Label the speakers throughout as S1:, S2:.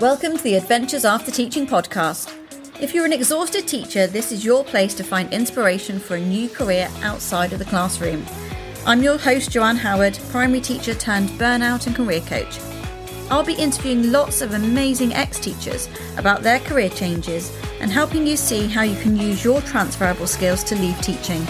S1: Welcome to the Adventures After Teaching podcast. If you're an exhausted teacher, this is your place to find inspiration for a new career outside of the classroom. I'm your host, Joanne Howard, primary teacher turned burnout and career coach. I'll be interviewing lots of amazing ex teachers about their career changes and helping you see how you can use your transferable skills to leave teaching.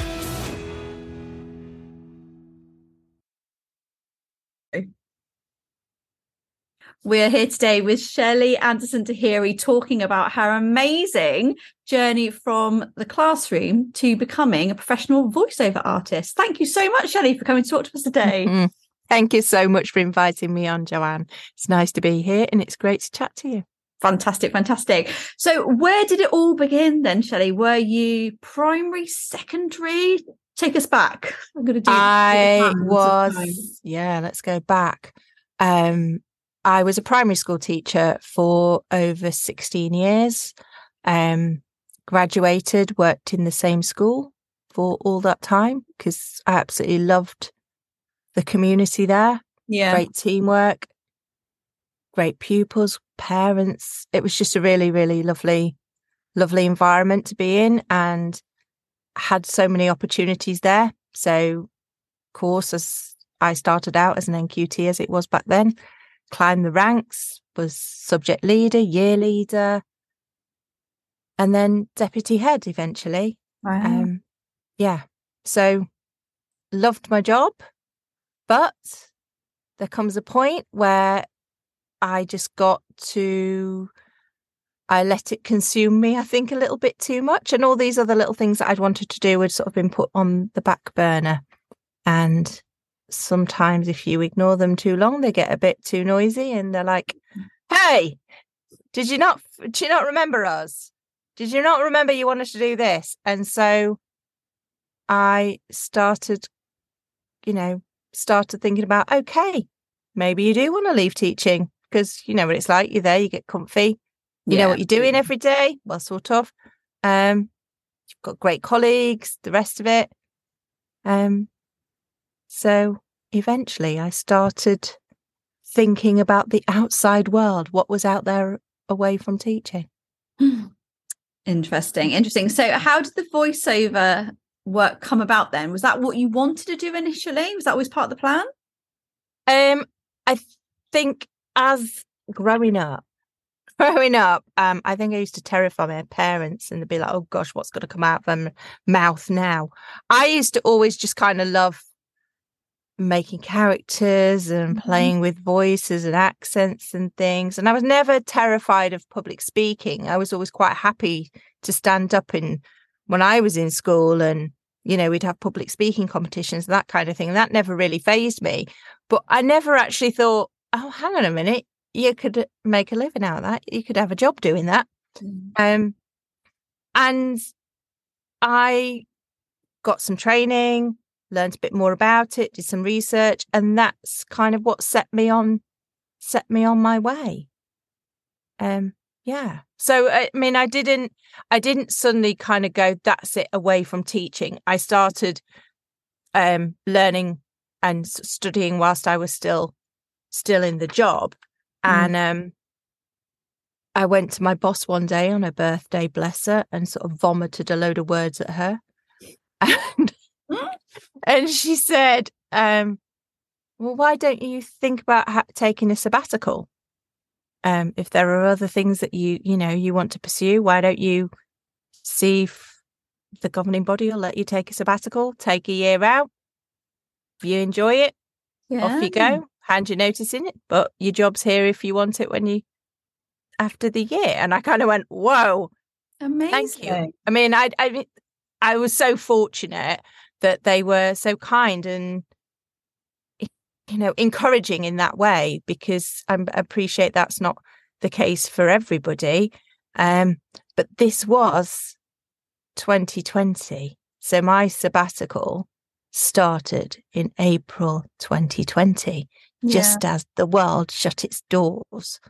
S1: We're here today with Shelley Anderson Tahiri talking about her amazing journey from the classroom to becoming a professional voiceover artist. Thank you so much, Shelley, for coming to talk to us today.
S2: Mm-hmm. Thank you so much for inviting me on, Joanne. It's nice to be here and it's great to chat to you.
S1: Fantastic, fantastic. So, where did it all begin then, Shelley? Were you primary, secondary? Take us back.
S2: I'm going to do. I was. Yeah, let's go back. Um, I was a primary school teacher for over 16 years. Um, graduated, worked in the same school for all that time because I absolutely loved the community there.
S1: Yeah.
S2: Great teamwork, great pupils, parents. It was just a really, really lovely, lovely environment to be in and had so many opportunities there. So, of course, as I started out as an NQT as it was back then, climbed the ranks, was subject leader, year leader, and then deputy head eventually.
S1: Wow. Um,
S2: yeah. So loved my job, but there comes a point where I just got to I let it consume me, I think, a little bit too much. And all these other little things that I'd wanted to do had sort of been put on the back burner. And sometimes if you ignore them too long, they get a bit too noisy and they're like, Hey, did you not did you not remember us? Did you not remember you wanted to do this? And so I started, you know, started thinking about, okay, maybe you do want to leave teaching because you know what it's like. You're there, you get comfy, you yeah. know what you're doing every day. Well, sort of. Um, you've got great colleagues, the rest of it. Um, so eventually I started thinking about the outside world, what was out there away from teaching.
S1: Interesting, interesting. So, how did the voiceover work come about then? Was that what you wanted to do initially? Was that always part of the plan?
S2: Um, I think as growing up, growing up, um, I think I used to terrify my parents and they'd be like, oh gosh, what's going to come out of their mouth now? I used to always just kind of love making characters and mm-hmm. playing with voices and accents and things. And I was never terrified of public speaking. I was always quite happy to stand up in when I was in school and, you know, we'd have public speaking competitions, that kind of thing. And that never really fazed me. But I never actually thought, oh, hang on a minute, you could make a living out of that. You could have a job doing that. Mm. Um, and I got some training, learned a bit more about it, did some research, and that's kind of what set me on set me on my way. Um, yeah. So I mean, I didn't I didn't suddenly kind of go, that's it, away from teaching. I started um learning and studying whilst I was still still in the job. Mm. And um I went to my boss one day on her birthday, bless her, and sort of vomited a load of words at her. And and she said, um, well, why don't you think about ha- taking a sabbatical? Um, if there are other things that you, you know, you want to pursue, why don't you see if the governing body will let you take a sabbatical, take a year out? If you enjoy it, yeah. off you go, hand your notice in it, but your job's here if you want it when you, after the year. And I kind of went, whoa,
S1: amazing.
S2: Thank you. I mean, I, I, I was so fortunate that they were so kind and you know encouraging in that way because I appreciate that's not the case for everybody. Um, but this was 2020 so my sabbatical started in April 2020 yeah. just as the world shut its doors.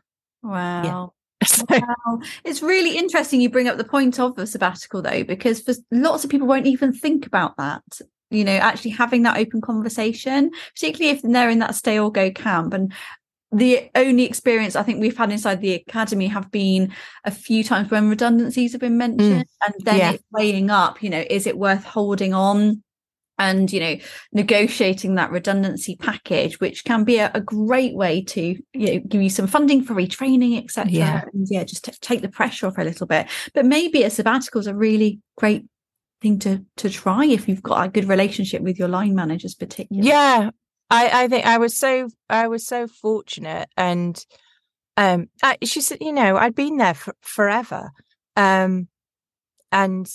S1: Wow yeah. wow. It's really interesting you bring up the point of the sabbatical though, because for lots of people won't even think about that. You know, actually having that open conversation, particularly if they're in that stay or go camp. And the only experience I think we've had inside the academy have been a few times when redundancies have been mentioned, mm. and then yeah. it's weighing up. You know, is it worth holding on? And you know negotiating that redundancy package which can be a, a great way to you know give you some funding for retraining etc yeah. and yeah just t- take the pressure off a little bit. But maybe a sabbatical is a really great thing to to try if you've got a good relationship with your line managers particularly.
S2: Yeah. I i think i was so i was so fortunate and um I, she said you know i'd been there for, forever um and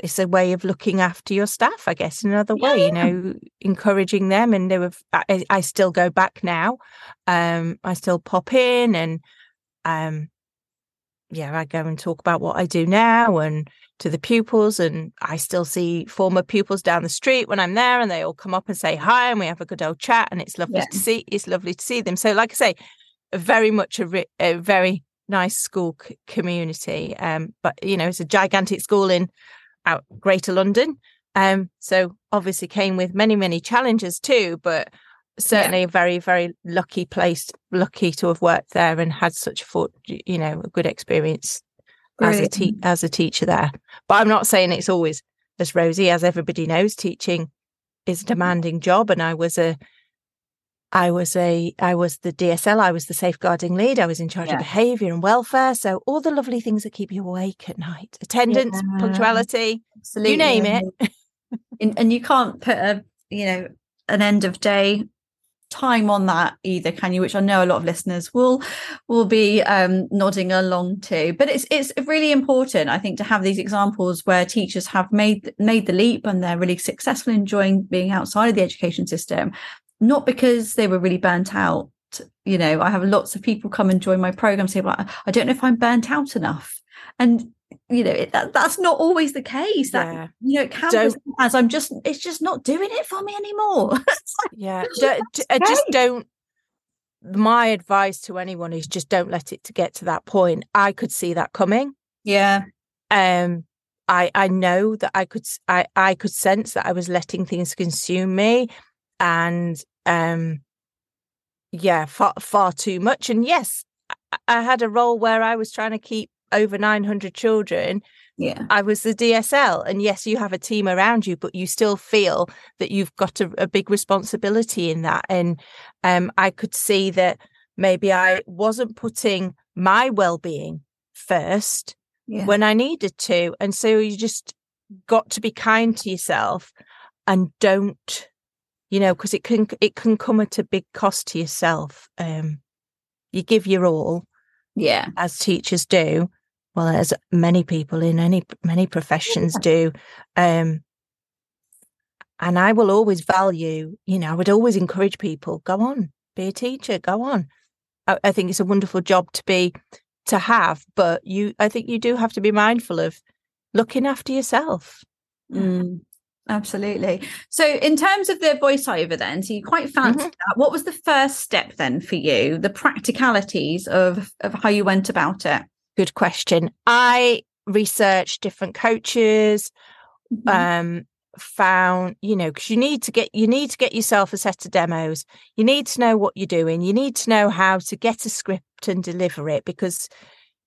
S2: it's a way of looking after your staff, I guess, in another way, yeah. you know, encouraging them. And they were, I, I still go back now. Um, I still pop in and, um, yeah, I go and talk about what I do now and to the pupils. And I still see former pupils down the street when I'm there and they all come up and say hi and we have a good old chat. And it's lovely yeah. to see, it's lovely to see them. So, like I say, very much a, a very nice school c- community. Um, but, you know, it's a gigantic school in out Greater London. Um, so obviously came with many, many challenges too, but certainly yeah. a very, very lucky place, lucky to have worked there and had such a, you know, a good experience as a te- as a teacher there. But I'm not saying it's always as rosy as everybody knows. Teaching is a demanding job, and I was a I was a I was the DSL, I was the safeguarding lead, I was in charge yeah. of behaviour and welfare. So all the lovely things that keep you awake at night. Attendance, yeah. punctuality, Absolutely. you name it.
S1: and, and you can't put a you know an end of day time on that either can you which i know a lot of listeners will will be um, nodding along to but it's it's really important i think to have these examples where teachers have made made the leap and they're really successful enjoying being outside of the education system not because they were really burnt out. You know, I have lots of people come and join my program say, well, I don't know if I'm burnt out enough. And you know it, that, that's not always the case. That yeah. you know it as i'm just it's just not doing it for me anymore.
S2: Yeah. Uh, just don't my advice to anyone is just don't let it to get to that point. I could see that coming.
S1: Yeah.
S2: Um i i know that i could i i could sense that i was letting things consume me and um yeah far far too much. And yes I, had a role where i was trying to keep over 900 children.
S1: Yeah.
S2: I was the dsl and yes you have a team around you but you still feel that you've got a, a big responsibility in that. And um i could see that maybe i wasn't putting my well-being first yeah. when i needed to. And so you just got to be kind to yourself and don't you know, because it can it can come at a big cost to yourself. Um, you give your all,
S1: yeah,
S2: as teachers do. Well, as many people in any many professions yeah. do. Um, and I will always value, you know, I would always encourage people, go on, be a teacher, go on. I, I think it's a wonderful job to be to have, but you I think you do have to be mindful of looking after yourself.
S1: Mm. Absolutely. So, in terms of the voiceover, then, so you quite fancied mm-hmm. that. What was the first step then for you? The practicalities of of how you went about it.
S2: Good question. I researched different coaches. Mm-hmm. Um, found you know because you need to get you need to get yourself a set of demos you need to know what you're doing you need to know how to get a script and deliver it because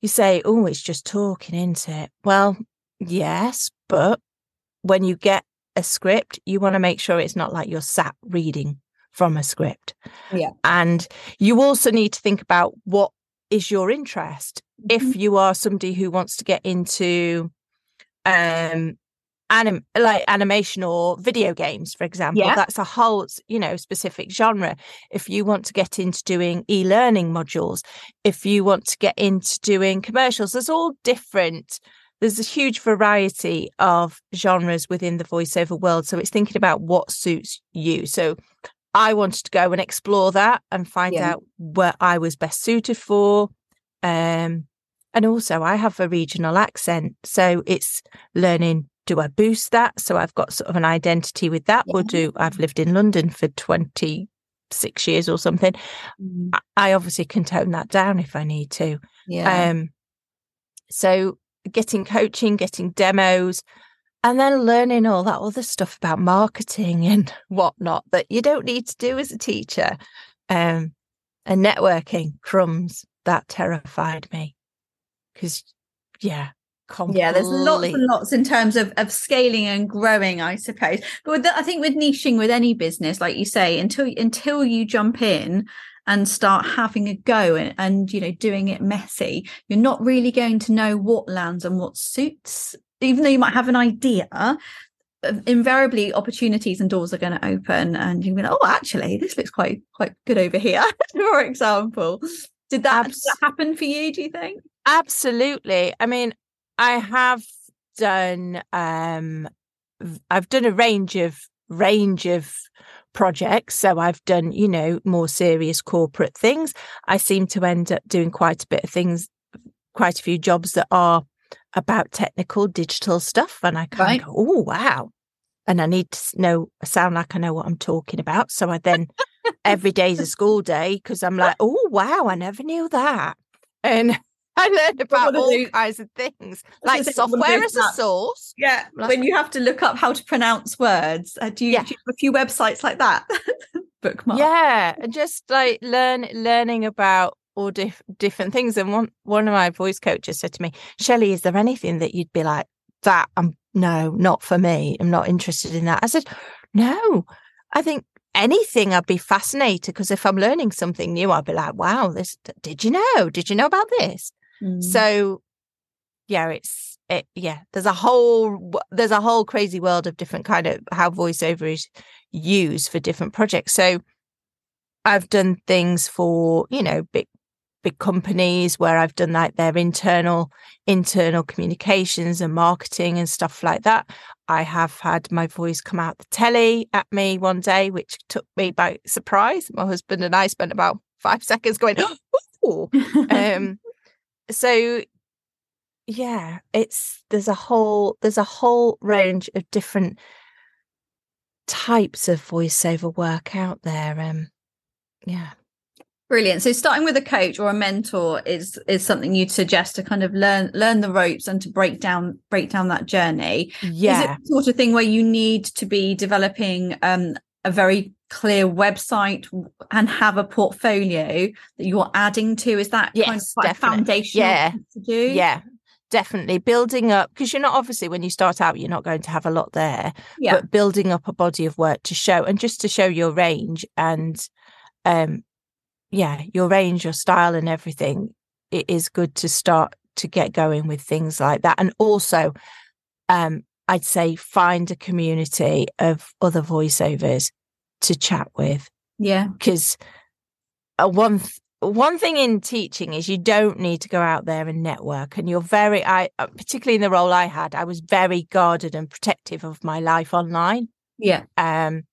S2: you say oh it's just talking isn't it well yes but when you get a script, you want to make sure it's not like you're sat reading from a script.
S1: Yeah.
S2: And you also need to think about what is your interest. Mm-hmm. If you are somebody who wants to get into um anim- like animation or video games for example yeah. that's a whole you know specific genre if you want to get into doing e-learning modules if you want to get into doing commercials there's all different there's a huge variety of genres within the voiceover world. So it's thinking about what suits you. So I wanted to go and explore that and find yeah. out where I was best suited for. Um, and also, I have a regional accent. So it's learning do I boost that? So I've got sort of an identity with that. Yeah. Or do I've lived in London for 26 years or something? Mm. I obviously can tone that down if I need to.
S1: Yeah. Um,
S2: so getting coaching, getting demos, and then learning all that other stuff about marketing and whatnot that you don't need to do as a teacher. Um, And networking, crumbs, that terrified me. Because, yeah, Completely.
S1: Yeah, there's lots and lots in terms of of scaling and growing, I suppose. But with the, I think with niching with any business, like you say, until until you jump in and start having a go and, and you know doing it messy, you're not really going to know what lands and what suits. Even though you might have an idea, invariably opportunities and doors are going to open, and you're going, like, oh, actually, this looks quite quite good over here. For example, did that, Abs- did that happen for you? Do you think?
S2: Absolutely. I mean, I have done um I've done a range of range of projects so I've done you know more serious corporate things. I seem to end up doing quite a bit of things quite a few jobs that are about technical digital stuff and I kind right. of go oh wow. And I need to know sound like I know what I'm talking about so I then every day's a school day because I'm like oh wow I never knew that. And I learned about all those, kinds of things, like software as a source.
S1: Yeah, like, when you have to look up how to pronounce words, uh, do, you, yeah. do you have a few websites like that? Bookmark.
S2: Yeah, and just like learn learning about all dif- different things. And one one of my voice coaches said to me, "Shelley, is there anything that you'd be like that? I'm no, not for me. I'm not interested in that." I said, "No, I think anything, I'd be fascinated because if I'm learning something new, I'd be like, wow, this, did you know? Did you know about this? Mm. So yeah, it's it yeah, there's a whole there's a whole crazy world of different kind of how voiceover is used for different projects. So I've done things for, you know, big big companies where I've done like their internal internal communications and marketing and stuff like that. I have had my voice come out the telly at me one day, which took me by surprise. My husband and I spent about five seconds going, "Oh!" um, so yeah it's there's a whole there's a whole range of different types of voiceover work out there um yeah.
S1: Brilliant. So starting with a coach or a mentor is is something you'd suggest to kind of learn learn the ropes and to break down break down that journey.
S2: Yeah
S1: is it sort of thing where you need to be developing um a very clear website and have a portfolio that you're adding to? Is that
S2: yes,
S1: kind of quite foundational
S2: yeah
S1: to do?
S2: yeah definitely. Building up because you're not obviously when you start out you're not going to have a lot there yeah. but building up a body of work to show and just to show your range and um yeah your range your style and everything it is good to start to get going with things like that. And also um I'd say find a community of other voiceovers to chat with.
S1: Yeah.
S2: Because uh, one th- one thing in teaching is you don't need to go out there and network and you're very I uh, particularly in the role I had I was very guarded and protective of my life online.
S1: Yeah.
S2: Um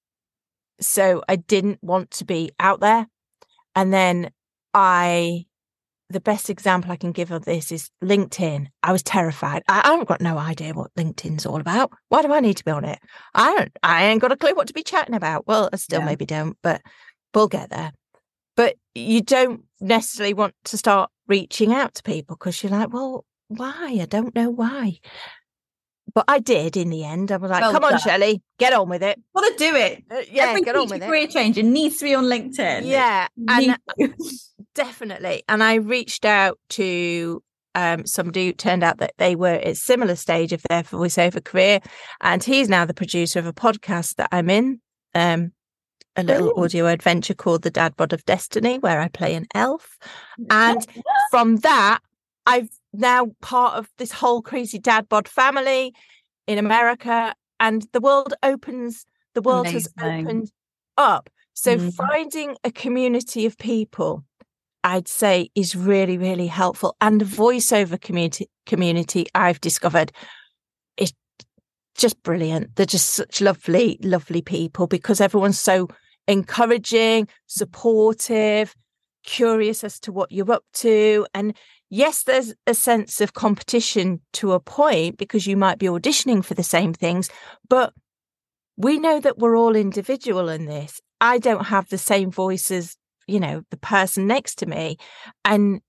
S2: so I didn't want to be out there and then I the best example I can give of this is LinkedIn. I was terrified. I, I have got no idea what LinkedIn's all about. Why do I need to be on it? I don't. I ain't got a clue what to be chatting about. Well, I still yeah. maybe don't, but we'll get there. But you don't necessarily want to start reaching out to people because you're like, well, why? I don't know why. But I did in the end. I was like, well come on, Shelley, get on with it.
S1: Want to do it.
S2: Uh, yeah, Every get on with
S1: career it. Needs to be on LinkedIn.
S2: Yeah. And definitely. And I reached out to um, somebody who turned out that they were at a similar stage of their voiceover career. And he's now the producer of a podcast that I'm in, um, a little audio adventure called The Dad Bod of Destiny, where I play an elf. And from that, I've now part of this whole crazy dad bod family in America, and the world opens. The world Amazing. has opened up. So mm. finding a community of people, I'd say, is really really helpful. And the voiceover community community I've discovered is just brilliant. They're just such lovely, lovely people because everyone's so encouraging, supportive, curious as to what you're up to, and yes, there's a sense of competition to a point because you might be auditioning for the same things, but we know that we're all individual in this. I don't have the same voice as, you know, the person next to me. And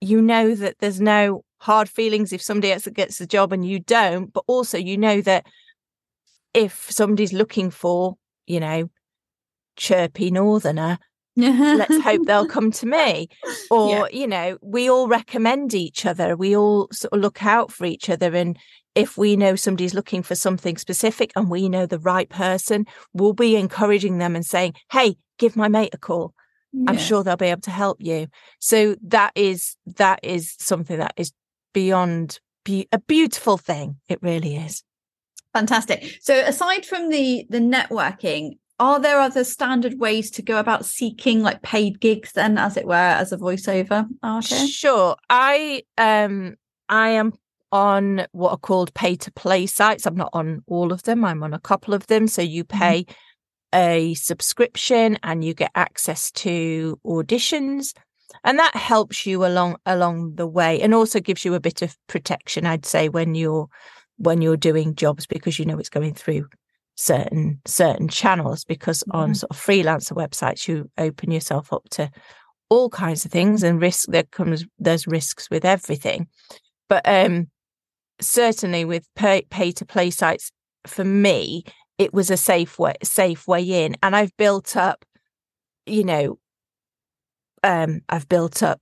S2: you know that there's no hard feelings if somebody else gets the job and you don't, but also you know that if somebody's looking for, you know, chirpy northerner, let's hope they'll come to me. Or yeah. you know we all recommend each other we all sort of look out for each other and if we know somebody's looking for something specific and we know the right person we'll be encouraging them and saying hey give my mate a call. Yeah. i'm sure they'll be able to help you. So that is that is something that is beyond be- a beautiful thing it really is.
S1: Fantastic. So aside from the the networking are there other standard ways to go about seeking like paid gigs then as it were as a voiceover artist
S2: sure i um i am on what are called pay to play sites i'm not on all of them i'm on a couple of them so you mm-hmm. pay mm-hmm. a subscription and you get access to auditions and that helps you along along the way and also gives you a bit of protection i'd say when you're when you're doing jobs because you know it's going through certain certain channels because mm-hmm. on sort of freelancer websites you open yourself up to all kinds of things and risk there comes there's risks with everything but um certainly with pay, pay to play sites for me it was a safe way safe way in and i've built up you know um i've built up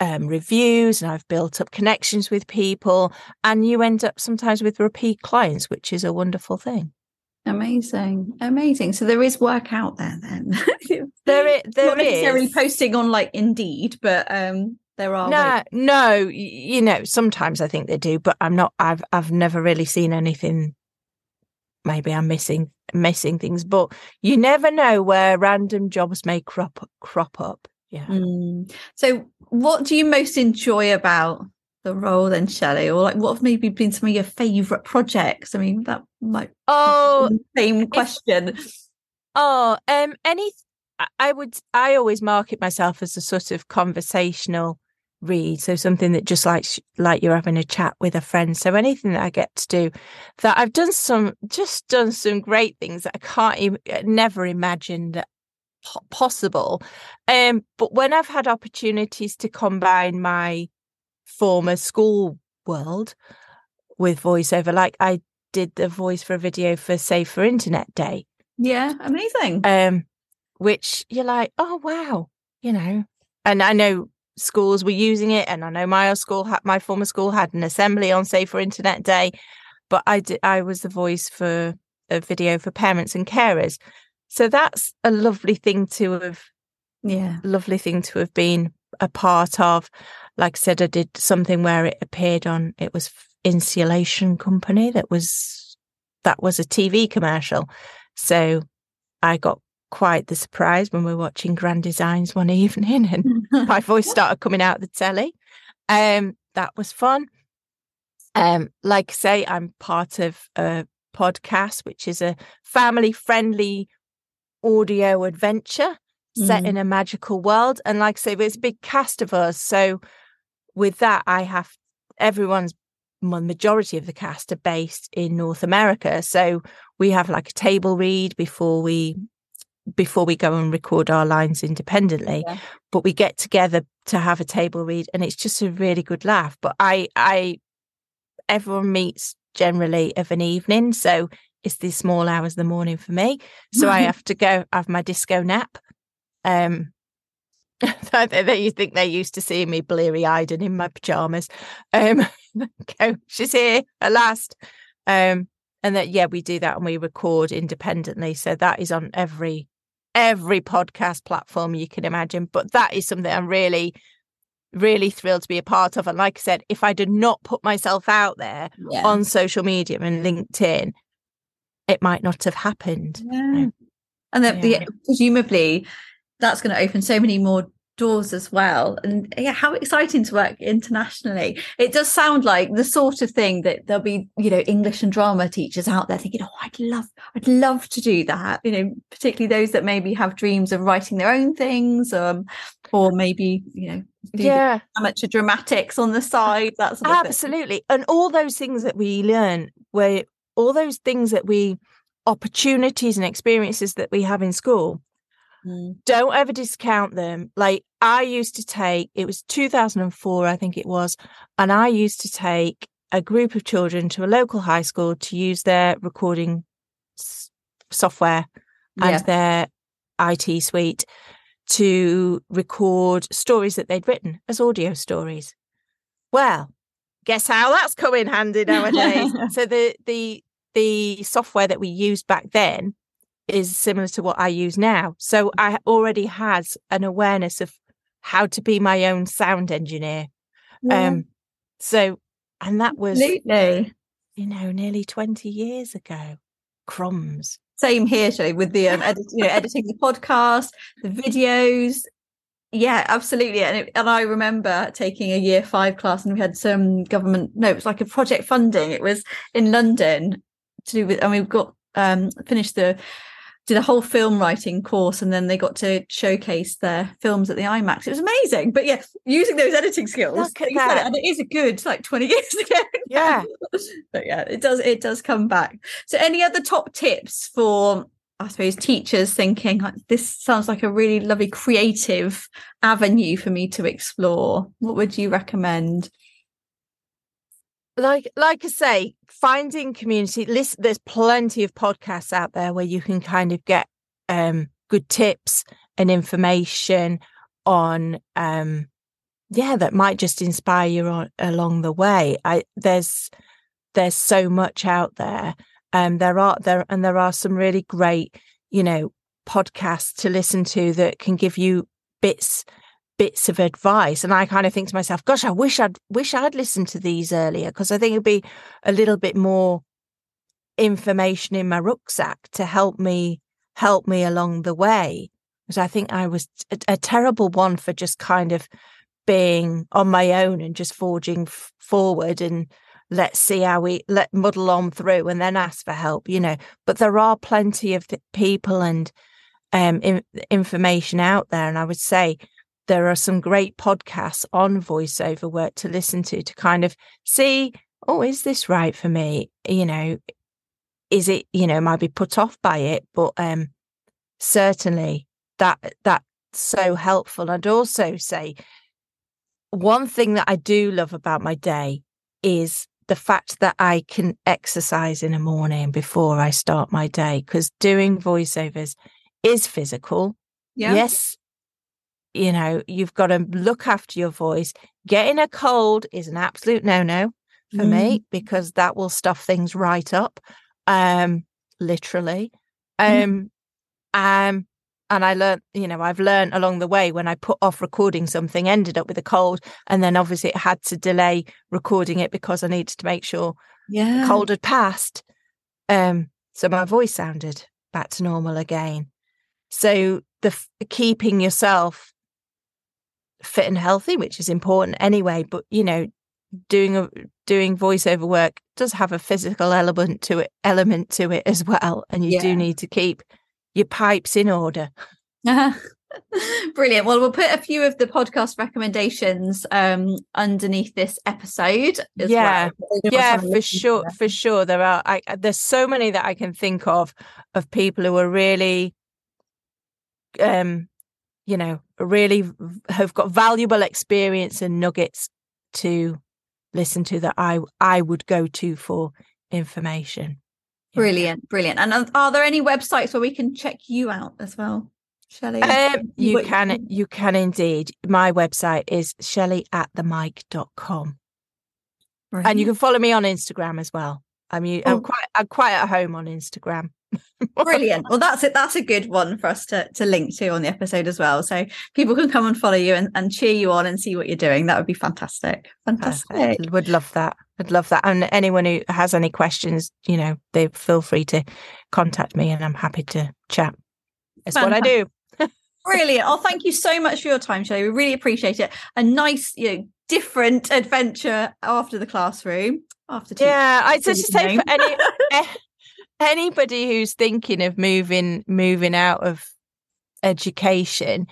S2: um, reviews and I've built up connections with people, and you end up sometimes with repeat clients, which is a wonderful thing.
S1: Amazing, amazing. So there is work out there then.
S2: there is, there
S1: Not necessarily is. posting on like Indeed, but um, there are.
S2: No, ways. no. You know, sometimes I think they do, but I'm not. I've I've never really seen anything. Maybe I'm missing missing things, but you never know where random jobs may crop crop up. Yeah. Mm.
S1: So, what do you most enjoy about the role then, Shelley? Or like what have maybe been some of your favourite projects? I mean, that might
S2: oh
S1: same question.
S2: If, oh, um any I would I always market myself as a sort of conversational read. So something that just like like you're having a chat with a friend. So anything that I get to do that I've done some just done some great things that I can't even never imagined possible. Um, but when I've had opportunities to combine my former school world with voiceover. Like I did the voice for a video for Safer Internet Day.
S1: Yeah, amazing.
S2: Um, which you're like, oh wow, you know. And I know schools were using it, and I know my school had my former school had an assembly on Safer Internet Day, but I did I was the voice for a video for parents and carers. So that's a lovely thing to have
S1: yeah,
S2: lovely thing to have been a part of like I said, I did something where it appeared on, it was Insulation Company that was, that was a TV commercial. So I got quite the surprise when we were watching Grand Designs one evening and my voice started coming out the telly. Um, that was fun. Um, like I say, I'm part of a podcast, which is a family friendly audio adventure set mm. in a magical world. And like I say, there's a big cast of us. So with that, I have everyone's majority of the cast are based in North America. So we have like a table read before we before we go and record our lines independently. Yeah. But we get together to have a table read and it's just a really good laugh. But I I everyone meets generally of an evening. So it's the small hours of the morning for me. So I have to go have my disco nap. Um that you think they're used to seeing me bleary eyed and in my pajamas. Um, go, she's here at last. Um, and that yeah, we do that and we record independently. So that is on every every podcast platform you can imagine. But that is something I'm really, really thrilled to be a part of. And like I said, if I did not put myself out there yeah. on social media and LinkedIn, it might not have happened.
S1: Yeah. And that yeah. the, presumably that's going to open so many more doors as well. And yeah how exciting to work internationally. It does sound like the sort of thing that there'll be you know english and drama teachers out there thinking oh i'd love i'd love to do that. You know particularly those that maybe have dreams of writing their own things um or maybe you know
S2: yeah.
S1: amateur dramatics on the side that's
S2: absolutely. And all those things that we learn where all those things that we opportunities and experiences that we have in school Mm. Don't ever discount them. Like I used to take, it was 2004, I think it was, and I used to take a group of children to a local high school to use their recording s- software and yeah. their IT suite to record stories that they'd written as audio stories. Well, guess how that's coming handy nowadays. so the the the software that we used back then is similar to what I use now. So I already has an awareness of how to be my own sound engineer. Yeah. Um so and that was
S1: Absolutely.
S2: you know nearly 20 years ago. Crumbs.
S1: Same here, Shelley, with the um, edit, you know, editing the podcast, the videos, yeah, absolutely. And, it, and I remember taking a year five class and we had some government, no, it was like a project funding. It was in London to do with, and we got um, finished the, did a whole film writing course and then they got to showcase their films at the IMAX. It was amazing. But yeah, using those editing skills.
S2: Look at that. It,
S1: and it is a good like 20 years ago.
S2: Yeah.
S1: but yeah, it does it does come back. So any other top tips for I suppose teachers thinking like this sounds like a really lovely creative avenue for me to explore. What would you recommend?
S2: Like like I say, finding community. Listen, there's plenty of podcasts out there where you can kind of get um, good tips and information on um, yeah that might just inspire you on, along the way. I there's there's so much out there um, there are there and there are some really great, you know, podcasts to listen to that can give you bits bits of advice. And I kind of think to myself, gosh, I wish I'd wish I'd listened to these earlier because I think it'd be a little bit more information in my rucksack to help me help me along the way. Because I think I was a, a, terrible one for just kind of being on my own and just forging f- forward and let's see how we let muddle on through and then ask for help you know but there are plenty of people and um, in, information out there and i would say there are some great podcasts on voiceover work to listen to to kind of see oh is this right for me you know is it you know might be put off by it but um certainly that that's so helpful I'd also say one thing that i do love about my day is the fact that I can exercise in the morning before I start my day, because doing voiceovers is physical. Yeah. Yes, you know, you've got to look after your voice. Getting a cold is an absolute no no for mm. me because that will stuff things right up, um, literally. Mm. Um, um, and I learned, you know, I've learned along the way when I put off recording something, ended up with a cold, and then obviously it had to delay recording it because I needed to make sure
S1: yeah.
S2: the cold had passed. Um, so my voice sounded back to normal again. So the keeping yourself fit and healthy, which is important anyway, but you know, doing a doing voiceover work does have a physical element to it element to it as well, and you yeah. do need to keep your pipes in order.
S1: Brilliant. Well, we'll put a few of the podcast recommendations um, underneath this episode.
S2: yeah,
S1: well.
S2: yeah, for sure, for sure. There are. I, there's so many that I can think of of people who are really, um, you know, really have got valuable experience and nuggets to listen to that I I would go to for information.
S1: Brilliant, brilliant. And are there any websites where we can check you out as well? Shelley?
S2: Um, you can you can indeed. My website is shelley at the mic.com. Brilliant. And you can follow me on Instagram as well. I'm, I'm oh. quite I'm quite at home on Instagram.
S1: Brilliant. Well, that's it. That's a good one for us to, to link to on the episode as well. So people can come and follow you and, and cheer you on and see what you're doing. That would be fantastic. Fantastic. Perfect.
S2: Would love that. I'd love that. And anyone who has any questions, you know, they feel free to contact me and I'm happy to chat. It's what I do.
S1: Brilliant. Oh, thank you so much for your time, Shelley. We really appreciate it. A nice, you know, different adventure after the classroom. After
S2: yeah, I just say for any eh, anybody who's thinking of moving moving out of education,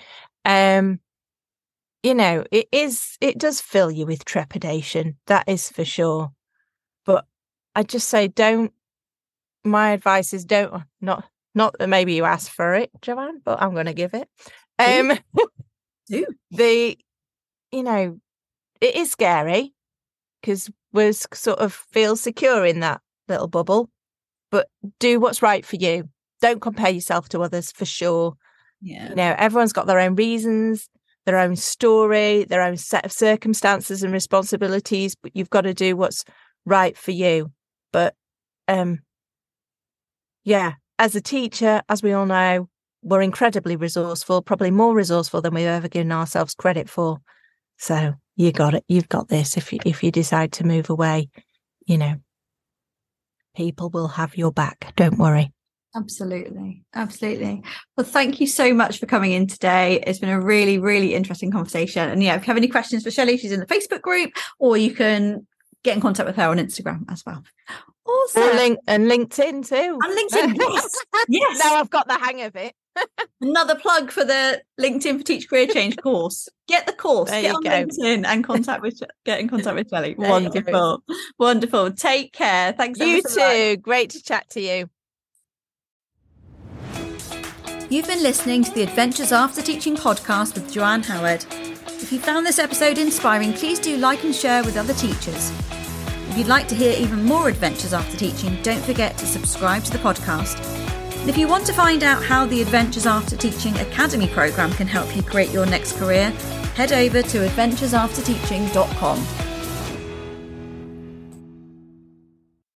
S2: um, you know, it is it does fill you with trepidation. That is for sure. But I just say don't my advice is don't not not that maybe you asked for it, Joanne, but I'm gonna give it. Um
S1: Do.
S2: the you know, it is scary because we sort of feel secure in that little bubble but do what's right for you. Don't compare yourself to others for sure.
S1: Yeah.
S2: You know, everyone's got their own reasons, their own story, their own set of circumstances and responsibilities, but you've got to do what's right for you. But um yeah, as a teacher, as we all know, we're incredibly resourceful, probably more resourceful than we've ever given ourselves credit for. So you got it. You've got this. If you if you decide to move away, you know, people will have your back. Don't worry.
S1: Absolutely. Absolutely. Well, thank you so much for coming in today. It's been a really, really interesting conversation. And yeah, if you have any questions for Shelley, she's in the Facebook group, or you can get in contact with her on Instagram as well.
S2: Awesome. And, link- and LinkedIn too.
S1: And LinkedIn, yes. yes.
S2: Now I've got the hang of it.
S1: Another plug for the LinkedIn for Teach Career Change course. Get the course. There get on go. LinkedIn and contact with get in contact with Shelley. Wonderful. Wonderful. Take care. Thanks.
S2: You so too. Much. Great to chat to you.
S1: You've been listening to the Adventures After Teaching podcast with Joanne Howard. If you found this episode inspiring, please do like and share with other teachers. If you'd like to hear even more adventures after teaching, don't forget to subscribe to the podcast. If you want to find out how the Adventures After Teaching Academy program can help you create your next career, head over to adventuresafterteaching.com.